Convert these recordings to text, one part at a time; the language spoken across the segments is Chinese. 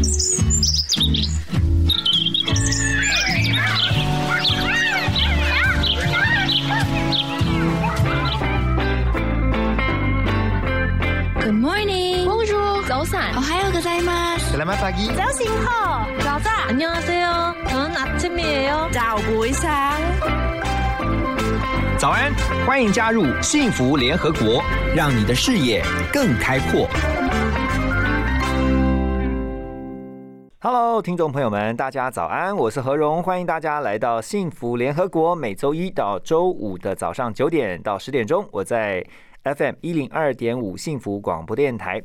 Good morning. Bonjour. 早安. 오하요 고자이마스. Selamat pagi. 早醒好.早安. 안녕하세요. 저는 아침이에요. 早不一상早安，欢迎加入幸福联合国，让你的视野更开阔。 Hello，听众朋友们，大家早安，我是何荣，欢迎大家来到幸福联合国。每周一到周五的早上九点到十点钟，我在 FM 一零二点五幸福广播电台。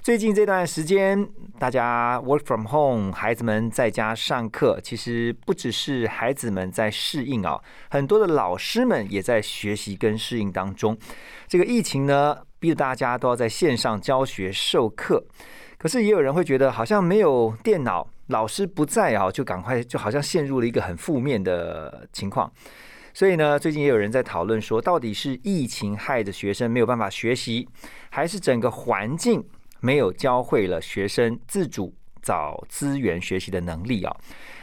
最近这段时间，大家 work from home，孩子们在家上课，其实不只是孩子们在适应啊，很多的老师们也在学习跟适应当中。这个疫情呢，逼得大家都要在线上教学授课，可是也有人会觉得，好像没有电脑，老师不在啊，就赶快就好像陷入了一个很负面的情况。所以呢，最近也有人在讨论说，到底是疫情害的学生没有办法学习，还是整个环境？没有教会了学生自主找资源学习的能力啊！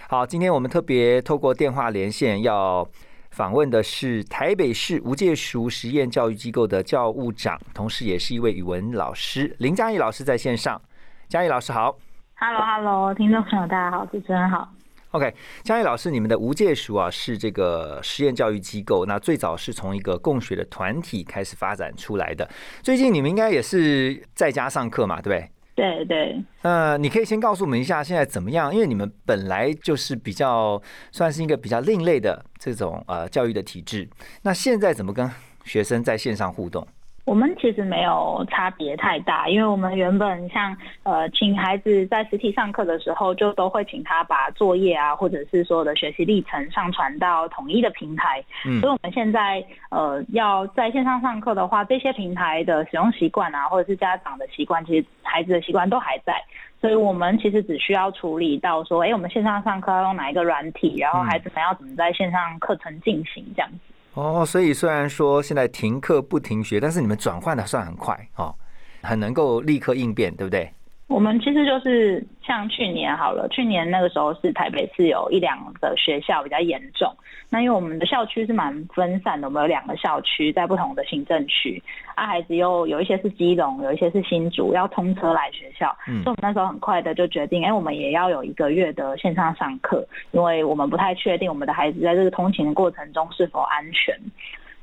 好，今天我们特别透过电话连线，要访问的是台北市无界熟实验教育机构的教务长，同时也是一位语文老师林嘉义老师在线上。嘉义老师好，Hello，Hello，听众朋友大家好，主持人好。OK，嘉义老师，你们的无界塾啊是这个实验教育机构，那最早是从一个共学的团体开始发展出来的。最近你们应该也是在家上课嘛，对不对？对对。呃，你可以先告诉我们一下现在怎么样？因为你们本来就是比较算是一个比较另类的这种呃教育的体制，那现在怎么跟学生在线上互动？我们其实没有差别太大，因为我们原本像呃，请孩子在实体上课的时候，就都会请他把作业啊，或者是所有的学习历程上传到统一的平台。嗯，所以我们现在呃要在线上上课的话，这些平台的使用习惯啊，或者是家长的习惯，其实孩子的习惯都还在，所以我们其实只需要处理到说，哎，我们线上上课要用哪一个软体，然后孩子们要怎么在线上课程进行这样子。哦，所以虽然说现在停课不停学，但是你们转换的算很快哦，很能够立刻应变，对不对？我们其实就是像去年好了，去年那个时候是台北市有一两个学校比较严重。那因为我们的校区是蛮分散的，我们有两个校区在不同的行政区，啊，孩子又有一些是基隆，有一些是新竹，要通车来学校。嗯，所以我们那时候很快的就决定，哎，我们也要有一个月的线上上课，因为我们不太确定我们的孩子在这个通勤的过程中是否安全。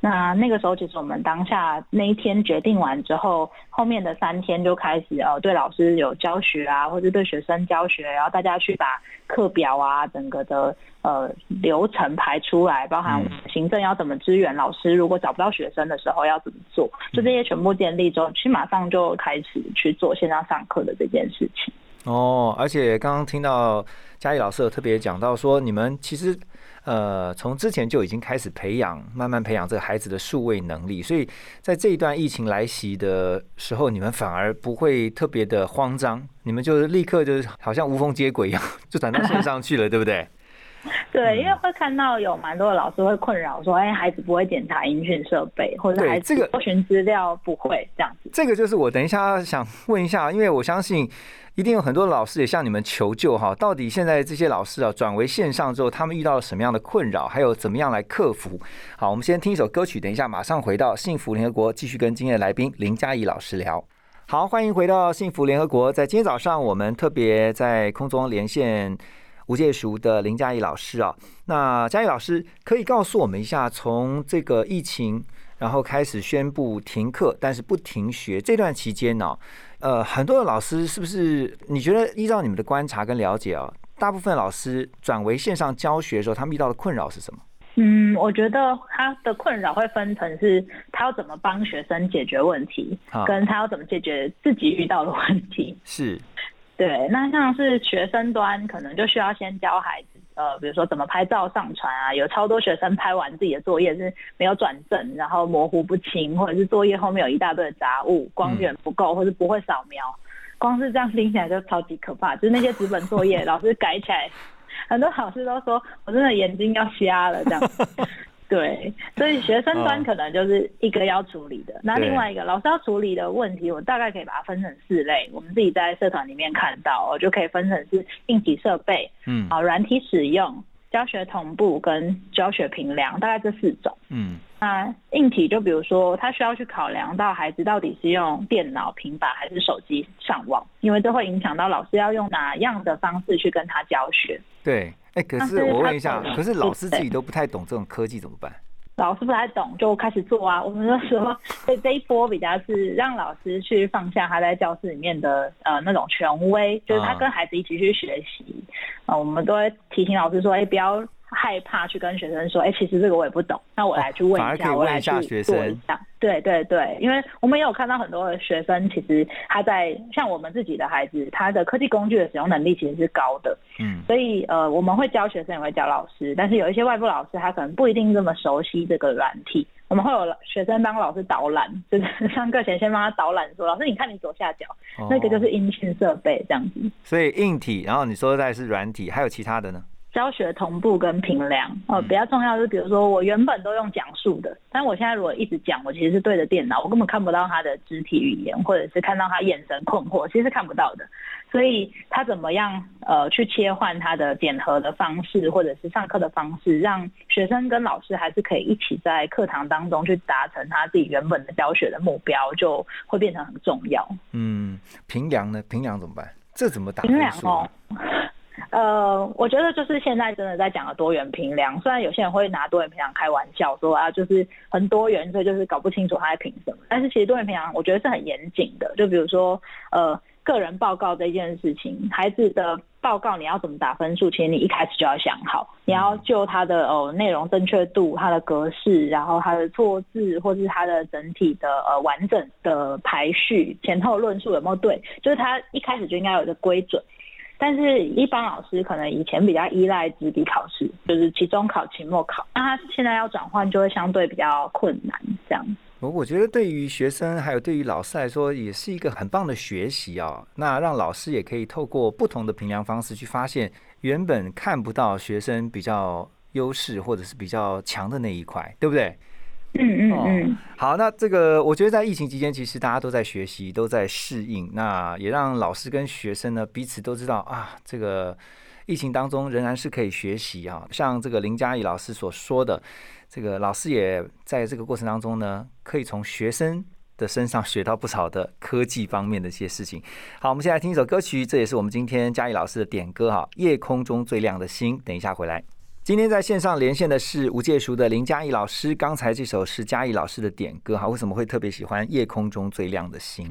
那那个时候，其实我们当下那一天决定完之后，后面的三天就开始呃，对老师有教学啊，或者对学生教学，然后大家去把课表啊，整个的呃流程排出来，包含行政要怎么支援老师，如果找不到学生的时候要怎么做，就这些全部建立之后，其实马上就开始去做线上上课的这件事情。哦，而且刚刚听到嘉义老师有特别讲到说，你们其实。呃，从之前就已经开始培养，慢慢培养这个孩子的数位能力，所以在这一段疫情来袭的时候，你们反而不会特别的慌张，你们就是立刻就是好像无缝接轨一样，就转到线上去了，对不对？对，因为会看到有蛮多的老师会困扰说，哎，孩子不会检查音讯设备，或者孩子搜寻资料不会这样子。这个就是我等一下想问一下，因为我相信。一定有很多老师也向你们求救哈，到底现在这些老师啊转为线上之后，他们遇到了什么样的困扰，还有怎么样来克服？好，我们先听一首歌曲，等一下马上回到幸福联合国，继续跟今天的来宾林嘉怡老师聊。好，欢迎回到幸福联合国，在今天早上我们特别在空中连线吴介熟的林嘉怡老师啊。那嘉怡老师可以告诉我们一下，从这个疫情然后开始宣布停课，但是不停学这段期间呢？呃，很多的老师是不是？你觉得依照你们的观察跟了解啊，大部分老师转为线上教学的时候，他们遇到的困扰是什么？嗯，我觉得他的困扰会分成是，他要怎么帮学生解决问题，跟他要怎么解决自己遇到的问题。是，对。那像是学生端，可能就需要先教孩子。呃，比如说怎么拍照上传啊，有超多学生拍完自己的作业是没有转正，然后模糊不清，或者是作业后面有一大堆的杂物，光源不够，或是不会扫描，光是这样听起来就超级可怕。就是那些纸本作业，老师改起来，很多老师都说我真的眼睛要瞎了这样。对，所以学生端哦可能就是一个要处理的，那对另外一个老师要处理的问题，我大概可以把它分成四类。我们自己在社团里面看到，我，就可以分成是硬体设备、嗯啊软体使用、教学同步跟教学评量，大概这四种。嗯那硬体就比如说，他需要去考量到孩子到底是用电脑、平板还是手机上网，因为这会影响到老师要用哪样的方式去跟他教学。对，哎，可是我问一下，可是老师自己都不太懂这种科技怎么办？老师不太懂，就开始做啊。我们就说，所以这一波比较是让老师去放下他在教室里面的呃那种权威，就是他啊跟孩子一起去学习。呃，我们都会提醒老师说，哎、不要害怕去跟学生说，哎、其实这个我也不懂，那我来去问一下，我来去问一下学一下。对对对，因为我们也有看到很多的学生，其实他在像我们自己的孩子，他的科技工具的使用能力其实是高的。嗯所以呃，我们会教学生，也会教老师，但是有一些外部老师他可能不一定这么熟悉这个软体。我们会有学生帮老师导览，就是上课前先帮他导览说：“老师，你看你左下角、哦那个就是音讯设备这样子。”所以硬体，然后你说在是软体，还有其他的呢？教学同步跟评量哦，嗯比较重要就是，比如说我原本都用讲述的，但我现在如果一直讲，我其实是对着电脑，我根本看不到他的肢体语言，或者是看到他眼神困惑，其实是看不到的。所以他怎么样呃去切换他的点合的方式，或者是上课的方式，让学生跟老师还是可以一起在课堂当中去达成他自己原本的教学的目标，就会变成很重要。嗯，评量呢？评量怎么办？这怎么打评分数量哦啊？，呃，我觉得就是现在真的在讲的多元评量，虽然有些人会拿多元评量开玩笑说啊，就是很多元，所以就是搞不清楚他在评什么。但是其实多元评量我觉得是很严谨的，就比如说呃个人报告这件事情，孩子的报告你要怎么打分数，其实你一开始就要想好，你要就他的哦内容正确度、他的格式，然后他的错字，或是他的整体的呃完整的排序、前后论述有没有对，就是他一开始就应该有一个规准。但是，一般老师可能以前比较依赖纸笔考试，就是期中考、期末考，那他现在要转换就会相对比较困难，这样。我我觉得对于学生还有对于老师来说，也是一个很棒的学习啊、那让老师也可以透过不同的评量方式去发现原本看不到学生比较优势或者是比较强的那一块，对不对？嗯嗯哦嗯，好，那这个我觉得在疫情期间，其实大家都在学习，都在适应，那也让老师跟学生呢彼此都知道啊，这个疫情当中仍然是可以学习啊。像这个林嘉怡老师所说的，这个老师也在这个过程当中呢，可以从学生的身上学到不少的科技方面的一些事情。好，我们现在听一首歌曲，这也是我们今天嘉怡老师的点歌哈，《夜空中最亮的星》。等一下回来。今天在线上连线的是无界熟的林嘉怡老师。刚才这首是嘉怡老师的点歌哈，为什么会特别喜欢《夜空中最亮的星》？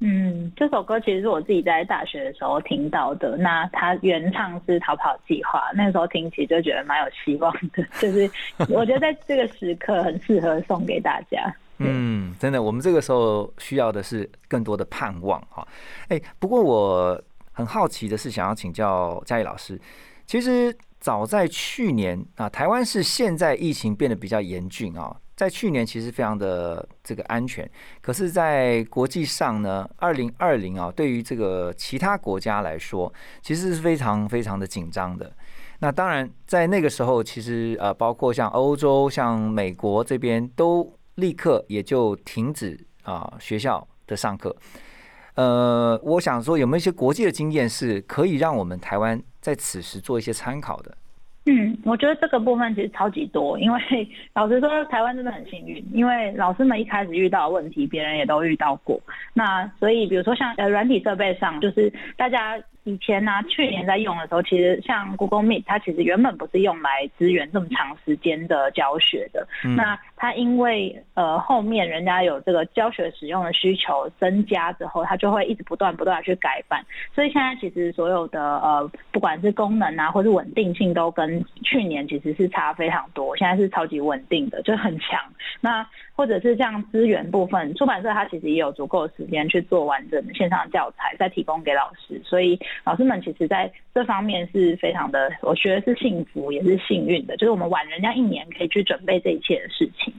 嗯，这首歌其实是我自己在大学的时候听到的。那它原唱是逃跑计划，那时候听起就觉得蛮有希望的，就是我觉得在这个时刻很适合送给大家。嗯，真的，我们这个时候需要的是更多的盼望哈。哎，不过我很好奇的是，想要请教嘉怡老师，其实早在去年啊，台湾是现在疫情变得比较严峻啊，在去年其实非常的这个安全，可是，在国际上呢，二零二零啊，对于这个其他国家来说，其实是非常非常的紧张的。那当然，在那个时候，其实呃，包括像欧洲、像美国这边，都立刻也就停止啊、学校的上课。呃，我想说，有没有一些国际的经验是可以让我们台湾在此时做一些参考的？嗯，我觉得这个部分其实超级多，因为老实说，台湾真的很幸运，因为老师们一开始遇到的问题，别人也都遇到过。那所以，比如说像呃软体设备上，就是大家以前呢、去年在用的时候，其实像 Google Meet，它其实原本不是用来支援这么长时间的教学的。嗯那它因为呃后面人家有这个教学使用的需求增加之后，它就会一直不断不断的去改版。所以现在其实所有的呃不管是功能啊，或是稳定性，都跟去年其实是差非常多。现在是超级稳定的，就很强。那或者是像资源部分，出版社它其实也有足够的时间去做完整的线上教材，再提供给老师。所以老师们其实在这方面是非常的，我觉得是幸福也是幸运的，就是我们晚人家一年可以去准备这一切的事情。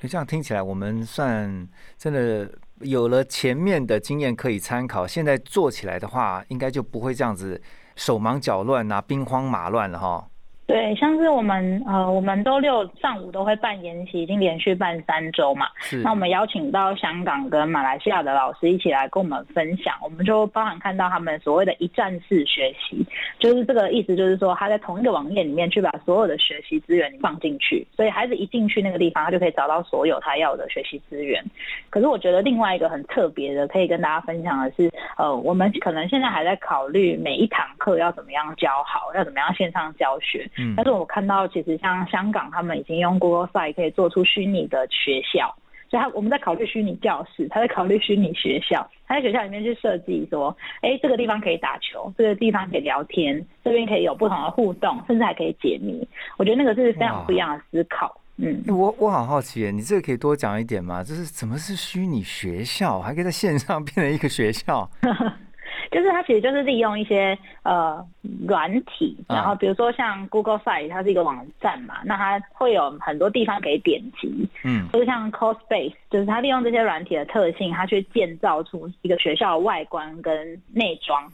那这样听起来，我们算真的有了前面的经验可以参考，现在做起来的话，应该就不会这样子手忙脚乱啊、兵荒马乱了哈。对，像是我们呃，我们周六上午都会办研习，已经连续办三周嘛。是那我们邀请到香港跟马来西亚的老师一起来跟我们分享，我们就包含看到他们所谓的一站式学习，就是这个意思，就是说他在同一个网页里面去把所有的学习资源放进去，所以孩子一进去那个地方，他就可以找到所有他要的学习资源。可是我觉得另外一个很特别的，可以跟大家分享的是，呃，我们可能现在还在考虑每一堂课要怎么样教好，要怎么样线上教学。嗯但是我看到，其实像香港，他们已经用 Google Site 可以做出虚拟的学校，所以他我们在考虑虚拟教室，他在考虑虚拟学校，他在学校里面去设计说，哎，这个地方可以打球，这个地方可以聊天，这边可以有不同的互动，甚至还可以解谜。我觉得那个是非常不一样的思考。嗯，欸我我好好奇耶，你这个可以多讲一点吗？就是怎么是虚拟学校，还可以在线上变成一个学校？就是它其实就是利用一些呃软体，啊。然后比如说像 Google Site，它是一个网站嘛，那它会有很多地方可以点击，嗯。或者像 Cospace，就是它利用这些软体的特性，它去建造出一个学校的外观跟内装。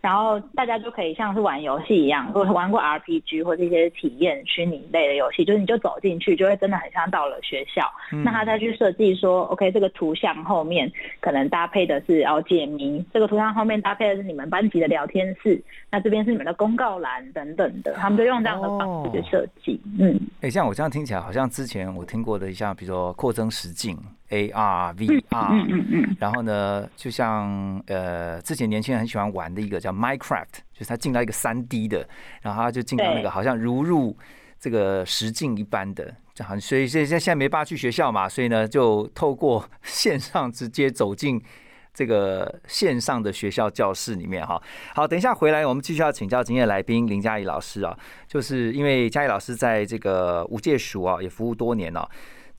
然后大家就可以像是玩游戏一样，或者玩过 RPG 或者一些体验虚拟类的游戏，就是你就走进去，就会真的很像到了学校。嗯那他再去设计说，OK，这个图像后面可能搭配的是要解谜，这个图像后面搭配的是你们班级的聊天室，那这边是你们的公告栏等等的，他们就用这样的方式去设计。嗯，哎、像我这样听起来，好像之前我听过的，像比如说扩增实境 AR、VR，、嗯嗯嗯，然后呢，就像呃，之前年轻人很喜欢玩的一个叫 Minecraft，就是他进到一个三 D 的，然后他就进到那个好像如入这个实境一般的，这好像所以现在现在没办法去学校嘛，所以呢，就透过线上直接走进。这个线上的学校教室里面哈，好，等一下回来，我们继续要请教今天的来宾林嘉怡老师啊，就是因为嘉怡老师在这个无界署啊也服务多年了、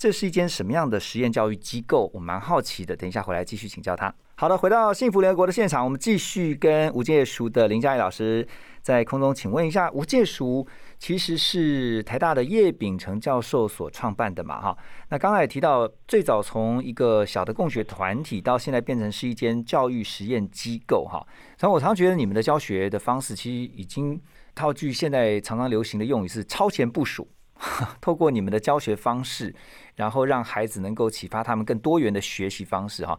这是一间什么样的实验教育机构？我蛮好奇的。等一下回来继续请教他。好的，回到幸福联合国的现场，我们继续跟吴界塾的林嘉怡老师在空中请问一下，吴界塾其实是台大的叶秉成教授所创办的嘛？哈，那刚才也提到，最早从一个小的共学团体，到现在变成是一间教育实验机构哈。然后我常觉得你们的教学的方式，其实已经套句现在常常流行的用语是超前部署。透过你们的教学方式，然后让孩子能够启发他们更多元的学习方式哈。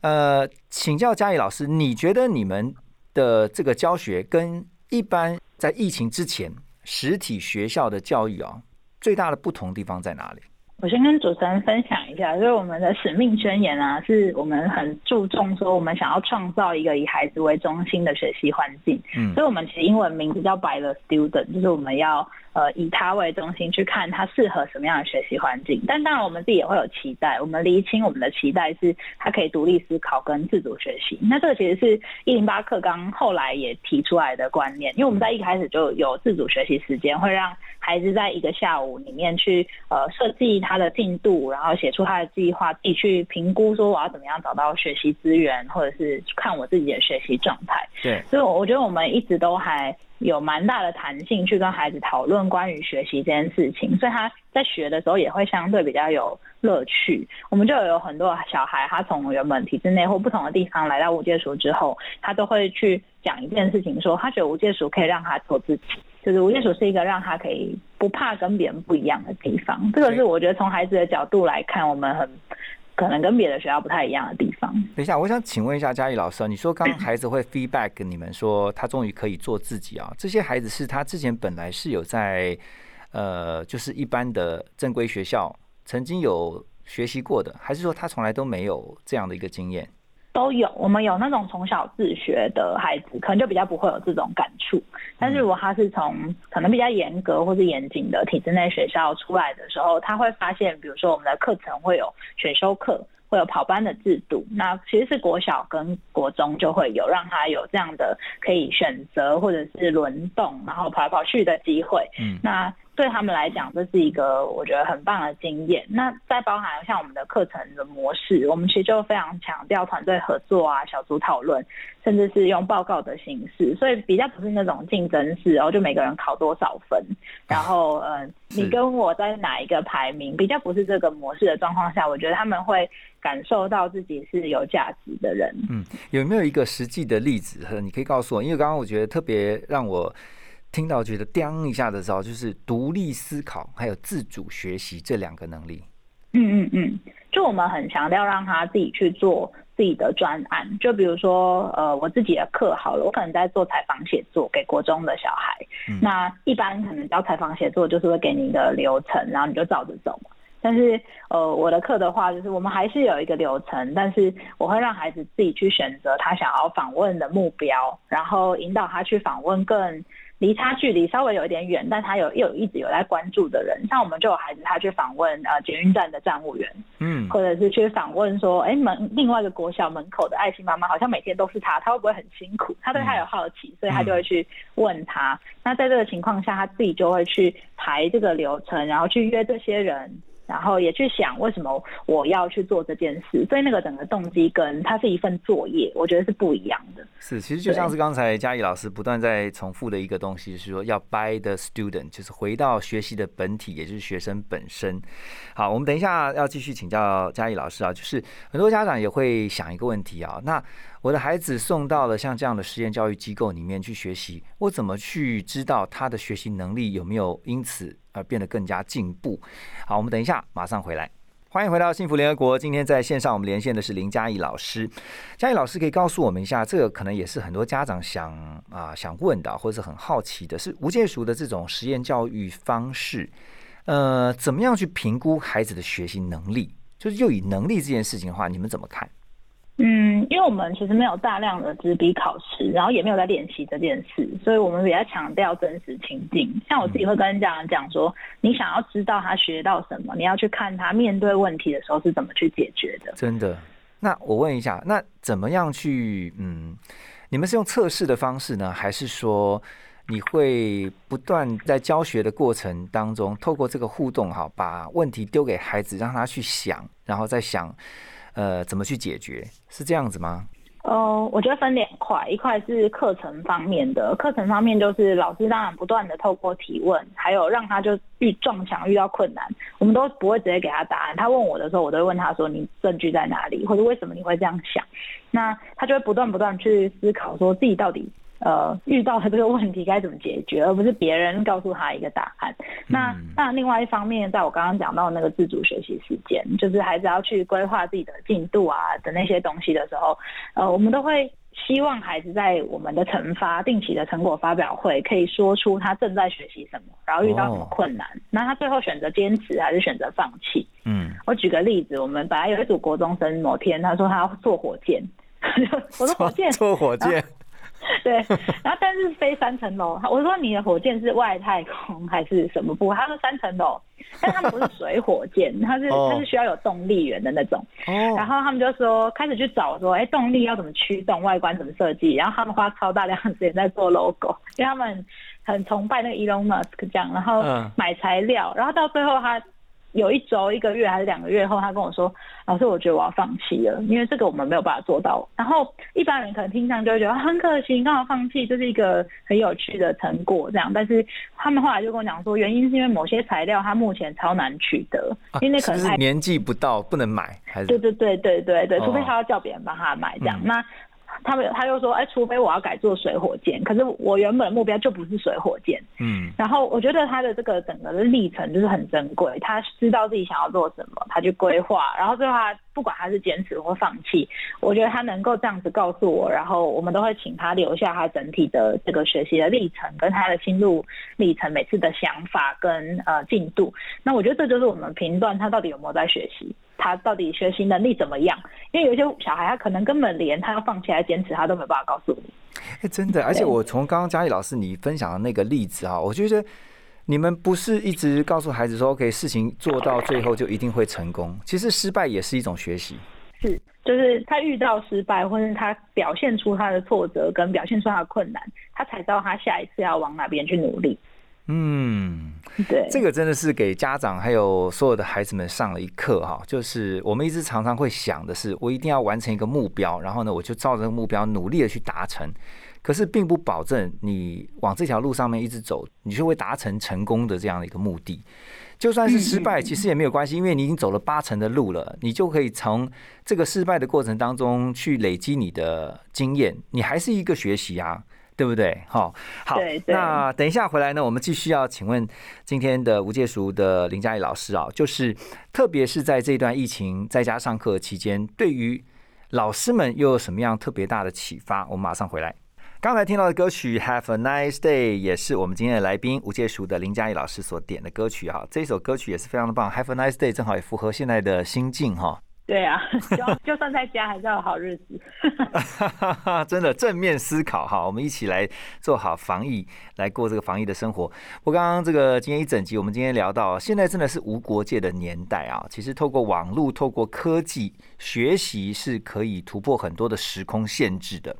呃，请教嘉怡老师，你觉得你们的这个教学跟一般在疫情之前实体学校的教育啊，最大的不同地方在哪里？我先跟主持人分享一下，就是我们的使命宣言啊，是我们很注重说，我们想要创造一个以孩子为中心的学习环境。嗯所以我们其实英文名字叫 By the Student，就是我们要呃以他为中心去看他适合什么样的学习环境。但当然我们自己也会有期待，我们厘清我们的期待是他可以独立思考跟自主学习。那这个其实是一零八课纲后来也提出来的观念，因为我们在一开始就有自主学习时间，会让孩子在一个下午里面去呃设计他的进度，然后写出他的计划，自己去评估说我要怎么样找到学习资源，或者是看我自己的学习状态。对，所以我觉得我们一直都还有蛮大的弹性去跟孩子讨论关于学习这件事情，所以他在学的时候也会相对比较有乐趣。我们就有很多小孩，他从原本体制内或不同的地方来到无界塾之后，他都会去讲一件事情说他觉得无界塾可以让他做自己。就是无界塾是一个让他可以不怕跟别人不一样的地方，这个是我觉得从孩子的角度来看，我们很可能跟别的学校不太一样的地方。等一下，我想请问一下佳怡老师啊，你说刚刚孩子会 feedback 你们说他终于可以做自己啊，这些孩子是他之前本来是有在呃，就是一般的正规学校曾经有学习过的，还是说他从来都没有这样的一个经验？都有，我们有那种从小自学的孩子，可能就比较不会有这种感触。但是如果他是从可能比较严格或是严谨的体制内学校出来的时候，他会发现，比如说我们的课程会有选修课，会有跑班的制度。那其实是国小跟国中就会有，让他有这样的可以选择或者是轮动，然后跑来跑去的机会。嗯那对他们来讲，这是一个我觉得很棒的经验。那再包含像我们的课程的模式，我们其实就非常强调团队合作啊、小组讨论，甚至是用报告的形式，所以比较不是那种竞争式，然后就每个人考多少分，然后呃，你跟我在哪一个排名，比较不是这个模式的状况下，我觉得他们会感受到自己是有价值的人。嗯，有没有一个实际的例子？呃你可以告诉我，因为刚刚我觉得特别让我听到觉得“叮”一下的时候，就是独立思考还有自主学习这两个能力。嗯嗯嗯，就我们很强调让他自己去做自己的专案。就比如说，呃，我自己的课好了，我可能在做采访写作给国中的小孩。那一般可能教采访写作就是会给你一个流程，然后你就照着走嘛。但是，呃，我的课的话，就是我们还是有一个流程，但是我会让孩子自己去选择他想要访问的目标，然后引导他去访问更离他距离稍微有一点远，但他有又一直有在关注的人。像我们就有孩子，他去访问呃捷运站的站务员，嗯，或者是去访问说，哎门另外一个国小门口的爱心妈妈，好像每天都是他，他会不会很辛苦？他对他有好奇，所以他就会去问他。那在这个情况下，他自己就会去排这个流程，然后去约这些人。然后也去想为什么我要去做这件事，所以那个整个动机跟它是一份作业，我觉得是不一样的。是，其实就像是刚才嘉义老师不断在重复的一个东西，就是说要 by the student，就是回到学习的本体，也就是学生本身。好，我们等一下要继续请教嘉义老师啊，就是很多家长也会想一个问题啊，那。我的孩子送到了像这样的实验教育机构里面去学习，我怎么去知道他的学习能力有没有因此而变得更加进步？好，我们等一下马上回来。欢迎回到幸福联合国。今天在线上我们连线的是林嘉义老师。嘉义老师可以告诉我们一下，这个可能也是很多家长想啊想问的，或者是很好奇的，是无界熟的这种实验教育方式，呃，怎么样去评估孩子的学习能力？就是就以能力这件事情的话，你们怎么看？嗯，因为我们其实没有大量的纸笔考试，然后也没有在练习这件事，所以我们比较强调真实情境。像我自己会跟家长讲说，你想要知道他学到什么，你要去看他面对问题的时候是怎么去解决的。真的？那我问一下，那怎么样去？嗯，你们是用测试的方式呢，还是说你会不断在教学的过程当中，透过这个互动，哈，把问题丢给孩子，让他去想，然后再想。呃，怎么去解决？是这样子吗？哦，我觉得分两块，一块是课程方面的，课程方面就是老师当然不断的透过提问，还有让他就遇撞墙遇到困难，我们都不会直接给他答案。他问我的时候，我都会问他说：“你证据在哪里？或者为什么你会这样想？”那他就会不断不断去思考，说自己到底。呃，遇到的这个问题该怎么解决，而不是别人告诉他一个答案。那那另外一方面，在我刚刚讲到那个自主学习时间，就是孩子要去规划自己的进度啊的那些东西的时候，呃，我们都会希望孩子在我们的惩罚定期的成果发表会，可以说出他正在学习什么，然后遇到什么困难，那他最后选择坚持还是选择放弃？嗯，我举个例子，我们本来有一组国中生，某天他说他要坐火箭，我说火箭，做火箭。对，然后但是飞三层楼，我说你的火箭是外太空还是什么部？他说三层楼，但他们不是水火箭，它是它是需要有动力源的那种。哦。然后他们就说开始去找说，哎，动力要怎么驱动，外观怎么设计？然后他们花超大量时间在做 logo，因为他们很崇拜那个 Elon Musk 这样，然后买材料，然后到最后他。有一周、一个月还是两个月后，他跟我说：“老师，我觉得我要放弃了，因为这个我们没有办法做到。”然后一般人可能听上就会觉得很可惜，刚好放弃，这是一个很有趣的成果。这样，但是他们后来就跟我讲说，原因是因为某些材料它目前超难取得，因为可能年纪不到不能买，还是对对对对对对，除非他要叫别人帮他买这样。那他们他又说，哎，除非我要改做水火箭，可是我原本的目标就不是水火箭。嗯，然后我觉得他的这个整个的历程就是很珍贵，他知道自己想要做什么，他去规划，然后最后他不管他是坚持或放弃，我觉得他能够这样子告诉我，然后我们都会请他留下他整体的这个学习的历程跟他的心路历程，每次的想法跟呃进度。那我觉得这就是我们评断他到底有没有在学习。他到底学习能力怎么样？因为有些小孩他可能根本连他要放弃来坚持，他都没办法告诉你。哎，真的，而且我从刚刚嘉义老师你分享的那个例子啊，我觉得你们不是一直告诉孩子说，OK，事情做到最后就一定会成功。其实失败也是一种学习。是，就是他遇到失败，或者他表现出他的挫折，跟表现出他的困难，他才知道他下一次要往哪边去努力。嗯，对，这个真的是给家长还有所有的孩子们上了一课哈。就是我们一直常常会想的是，我一定要完成一个目标，然后呢，我就照这个目标努力的去达成。可是并不保证你往这条路上面一直走，你就会达成成功的这样的一个目的。就算是失败，其实也没有关系，因为你已经走了八成的路了，你就可以从这个失败的过程当中去累积你的经验，你还是一个学习啊。对对不对？好，好，那等一下回来呢，我们继续要请问今天的无界塾的林佳怡老师啊，就是特别是在这段疫情在家上课期间，对于老师们又有什么样特别大的启发？我们马上回来。刚才听到的歌曲《Have a Nice Day》也是我们今天的来宾无界塾的林佳怡老师所点的歌曲哈，这首歌曲也是非常的棒，《Have a Nice Day》正好也符合现在的心境哈。对啊，就就算在家还是要好日子。真的正面思考哈，我们一起来做好防疫，来过这个防疫的生活。我刚刚这个今天一整集，我们今天聊到，现在真的是无国界的年代啊。其实透过网络，透过科技学习，是可以突破很多的时空限制的。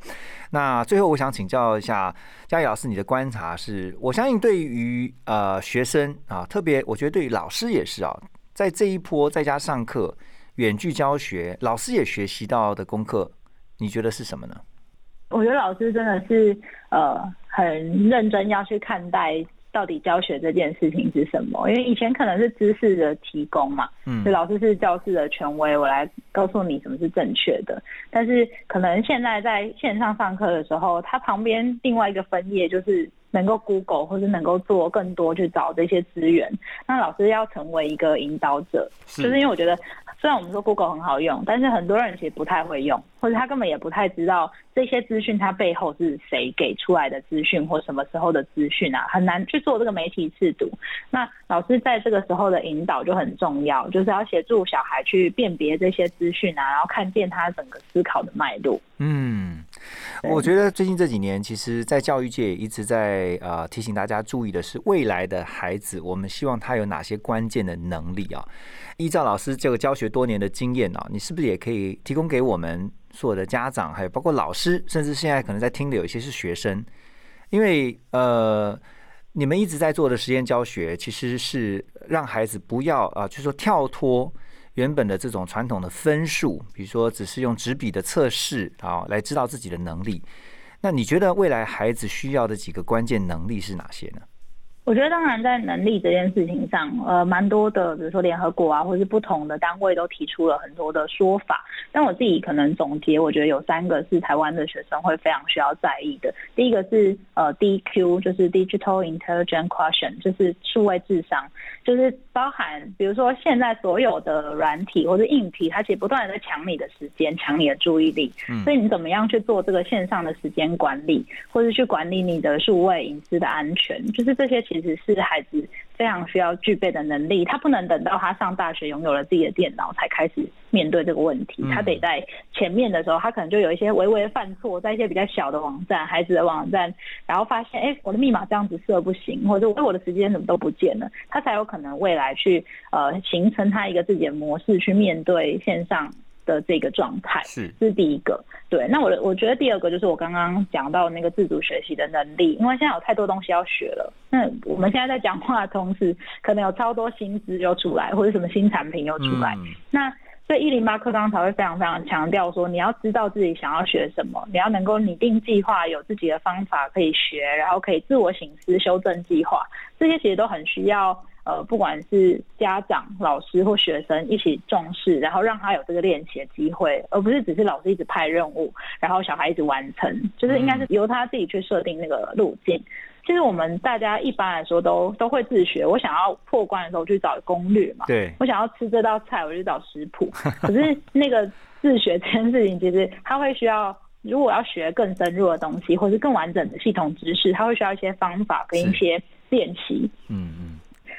那最后，我想请教一下嘉义老师，你的观察是？我相信对于呃学生啊，特别我觉得对于老师也是啊，在这一波在家上课。远距教学，老师也学习到的功课，你觉得是什么呢？我觉得老师真的是呃很认真要去看待到底教学这件事情是什么，因为以前可能是知识的提供嘛，嗯，就老师是教室的权威，我来告诉你什么是正确的。但是可能现在在线上上课的时候，他旁边另外一个分页就是能够 Google 或者能够做更多去找这些资源。那老师要成为一个引导者，就是因为我觉得。虽然我们说 Google 很好用，但是很多人其实不太会用，或者他根本也不太知道这些资讯它背后是谁给出来的资讯，或什么时候的资讯啊，很难去做这个媒体试读。那老师在这个时候的引导就很重要，就是要协助小孩去辨别这些资讯啊，然后看见他整个思考的脉络。嗯，我觉得最近这几年，其实，在教育界一直在呃提醒大家注意的是，未来的孩子，我们希望他有哪些关键的能力啊？依照老师这个教学多年的经验啊，你是不是也可以提供给我们所有的家长，还有包括老师，甚至现在可能在听的有一些是学生，因为呃，你们一直在做的实验教学，其实是让孩子不要啊，就是说跳脱原本的这种传统的分数，比如说只是用纸笔的测试啊，来知道自己的能力。那你觉得未来孩子需要的几个关键能力是哪些呢？我觉得，当然在能力这件事情上，呃，蛮多的，比如说联合国啊，或是不同的单位都提出了很多的说法。但我自己可能总结，我觉得有三个是台湾的学生会非常需要在意的。第一个是呃，DQ，就是 Digital Intelligence Question，就是数位智商，就是包含比如说现在所有的软体或者硬体，它其实不断的在抢你的时间，抢你的注意力。嗯。所以你怎么样去做这个线上的时间管理，或者去管理你的数位隐私的安全，就是这些。其实是孩子非常需要具备的能力，他不能等到他上大学拥有了自己的电脑才开始面对这个问题，他得在前面的时候，他可能就有一些微微犯错，在一些比较小的网站、孩子的网站，然后发现，哎，我的密码这样子设不行，或者我我的时间怎么都不见了，他才有可能未来去呃形成他一个自己的模式去面对线上。的这个状态是，这是第一个。对，那我我觉得第二个就是我刚刚讲到那个自主学习的能力，因为现在有太多东西要学了。那我们现在在讲话的同时，可能有超多新知又出来，或者什么新产品又出来。那所以一零八课纲才会非常非常强调说，你要知道自己想要学什么，你要能够拟定计划，有自己的方法可以学，然后可以自我省思、修正计划，这些其实都很需要。呃，不管是家长、老师或学生一起重视，然后让他有这个练习的机会，而不是只是老师一直派任务，然后小孩一直完成，就是应该是由他自己去设定那个路径。其实我们大家一般来说都都会自学。我想要破关的时候去找攻略嘛，对我想要吃这道菜，我就找食谱。可是那个自学这件事情，其实他会需要，如果要学更深入的东西，或是更完整的系统知识，他会需要一些方法跟一些练习。嗯嗯。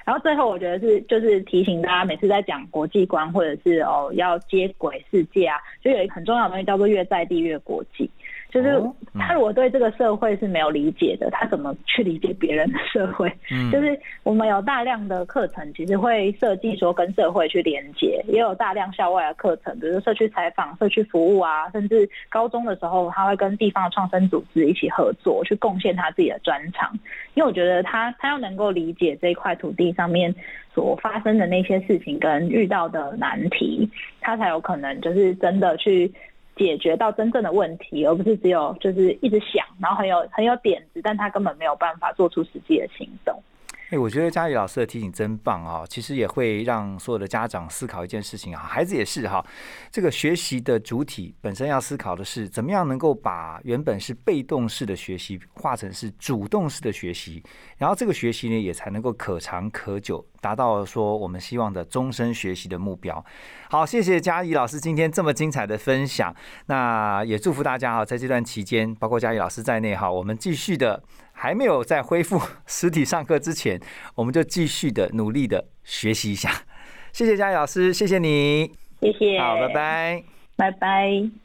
然后最后，我觉得是就是提醒大家，每次在讲国际观或者是哦要接轨世界啊，就有一个很重要的东西叫做越在地越国际。就是他如果对这个社会是没有理解的，他怎么去理解别人的社会？嗯，就是我们有大量的课程，其实会设计说跟社会去连接，也有大量校外的课程，比如说社区采访、社区服务啊，甚至高中的时候，他会跟地方的创生组织一起合作，去贡献他自己的专长。因为我觉得他他要能够理解这一块土地上面所发生的那些事情跟遇到的难题，他才有可能就是真的去。解决到真正的问题，而不是只有就是一直想，然后很有很有点子，但他根本没有办法做出实际的行动。哎，我觉得嘉怡老师的提醒真棒啊！其实也会让所有的家长思考一件事情啊，孩子也是哈。这个学习的主体本身要思考的是，怎么样能够把原本是被动式的学习化成是主动式的学习，然后这个学习呢也才能够可长可久，达到说我们希望的终身学习的目标。好，谢谢嘉怡老师今天这么精彩的分享。那也祝福大家哈，在这段期间，包括嘉怡老师在内哈，我们继续的。还没有在恢复 实体上课之前，我们就继续的努力的学习一下。谢谢佳怡老师，谢谢你，谢谢，好，拜拜，拜拜。